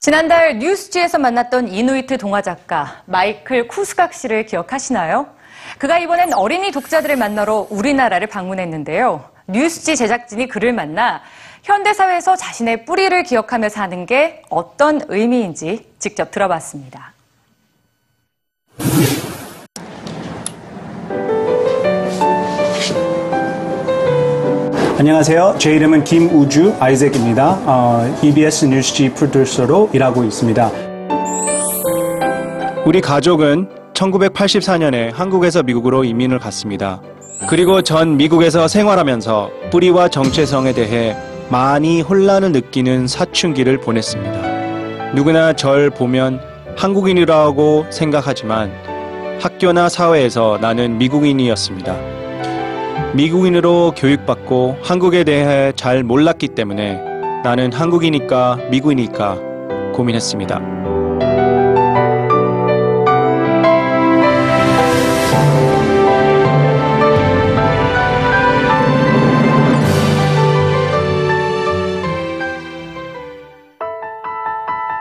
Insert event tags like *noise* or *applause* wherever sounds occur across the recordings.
지난달 뉴스지에서 만났던 이누이트 동화 작가 마이클 쿠스각 씨를 기억하시나요? 그가 이번엔 어린이 독자들을 만나러 우리나라를 방문했는데요. 뉴스지 제작진이 그를 만나 현대사회에서 자신의 뿌리를 기억하며 사는 게 어떤 의미인지 직접 들어봤습니다. 안녕하세요. 제 이름은 김우주 아이zek입니다. 어, EBS 뉴스지 프로듀서로 일하고 있습니다. 우리 가족은 1984년에 한국에서 미국으로 이민을 갔습니다. 그리고 전 미국에서 생활하면서 뿌리와 정체성에 대해 많이 혼란을 느끼는 사춘기를 보냈습니다. 누구나 절 보면 한국인이라고 생각하지만 학교나 사회에서 나는 미국인이었습니다. 미국인으로 교육받고 한국에 대해 잘 몰랐기 때문에 나는 한국이니까 미국이니까 고민했습니다.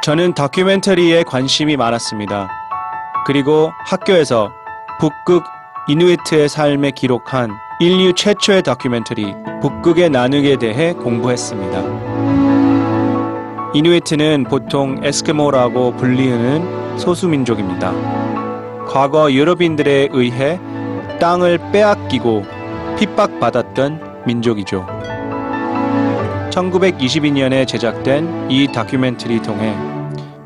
저는 다큐멘터리에 관심이 많았습니다. 그리고 학교에서 북극 이누이트의 삶에 기록한 인류 최초의 다큐멘터리 북극의 나누기에 대해 공부했습니다. 이누이트는 보통 에스키모라고 불리는 소수민족입니다. 과거 유럽인들에 의해 땅을 빼앗기고 핍박받았던 민족이죠. 1922년에 제작된 이 다큐멘터리 통해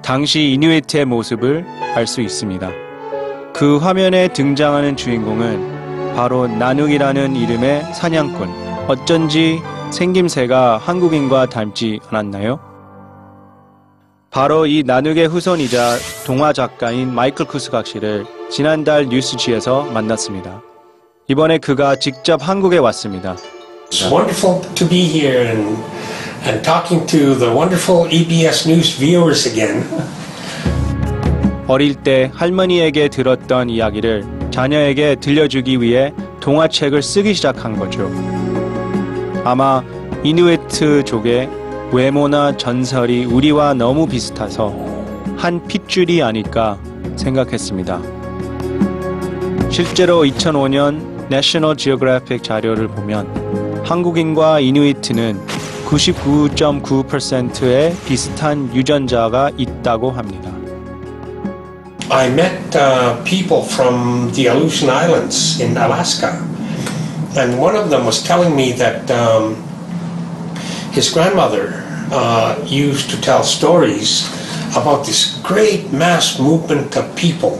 당시 이누이트의 모습을 알 수 있습니다. 그 화면에 등장하는 주인공은 바로 나누기라는 이름의 사냥꾼. 어쩐지 생김새가 한국인과 닮지 않았나요? 바로 이 나누기의 후손이자 동화 작가인 마이클 쿠스각 씨를 지난달 뉴스지에서 만났습니다. 이번에 그가 직접 한국에 왔습니다. It's wonderful to be here and, and talking to the wonderful EBS News viewers again. *laughs* 어릴 때 할머니에게 들었던 이야기를 자녀에게 들려주기 위해 동화책을 쓰기 시작한 거죠. 아마 이누이트족의 외모나 전설이 우리와 너무 비슷해서 한 핏줄이 아닐까 생각했습니다. 실제로 2005년 내셔널 지오그래픽 자료를 보면 한국인과 이누이트는 99.9%의 비슷한 유전자가 있다고 합니다. I met uh, people from the Aleutian Islands in Alaska, and one of them was telling me that um, his grandmother uh, used to tell stories about this great mass movement of people,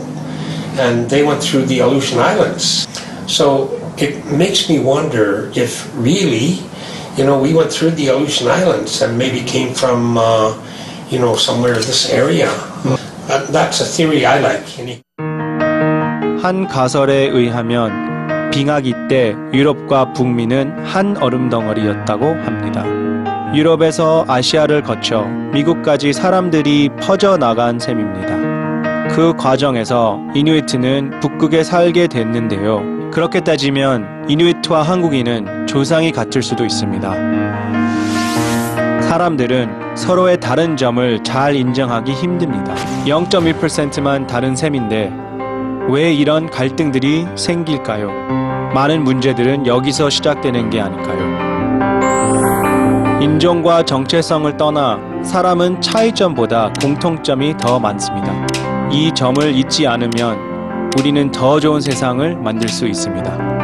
and they went through the Aleutian Islands. So it makes me wonder if really, you know, we went through the Aleutian Islands and maybe came from, uh, you know, somewhere in this area. That, that's a theory I like. 한 가설에 의하면 빙하기 때 유럽과 북미는 한 얼음 덩어리였다고 합니다. 유럽에서 아시아를 거쳐 미국까지 사람들이 퍼져 나간 셈입니다. 그 과정에서 이누이트는 북극에 살게 됐는데요. 그렇게 따지면 이누이트와 한국인은 조상이 같을 수도 있습니다. 사람들은 서로의 다른 점을 잘 인정하기 힘듭니다. 0.1%만 다른 셈인데 왜 이런 갈등들이 생길까요? 많은 문제들은 여기서 시작되는 게 아닐까요? 인종과 정체성을 떠나 사람은 차이점보다 공통점이 더 많습니다. 이 점을 잊지 않으면 우리는 더 좋은 세상을 만들 수 있습니다.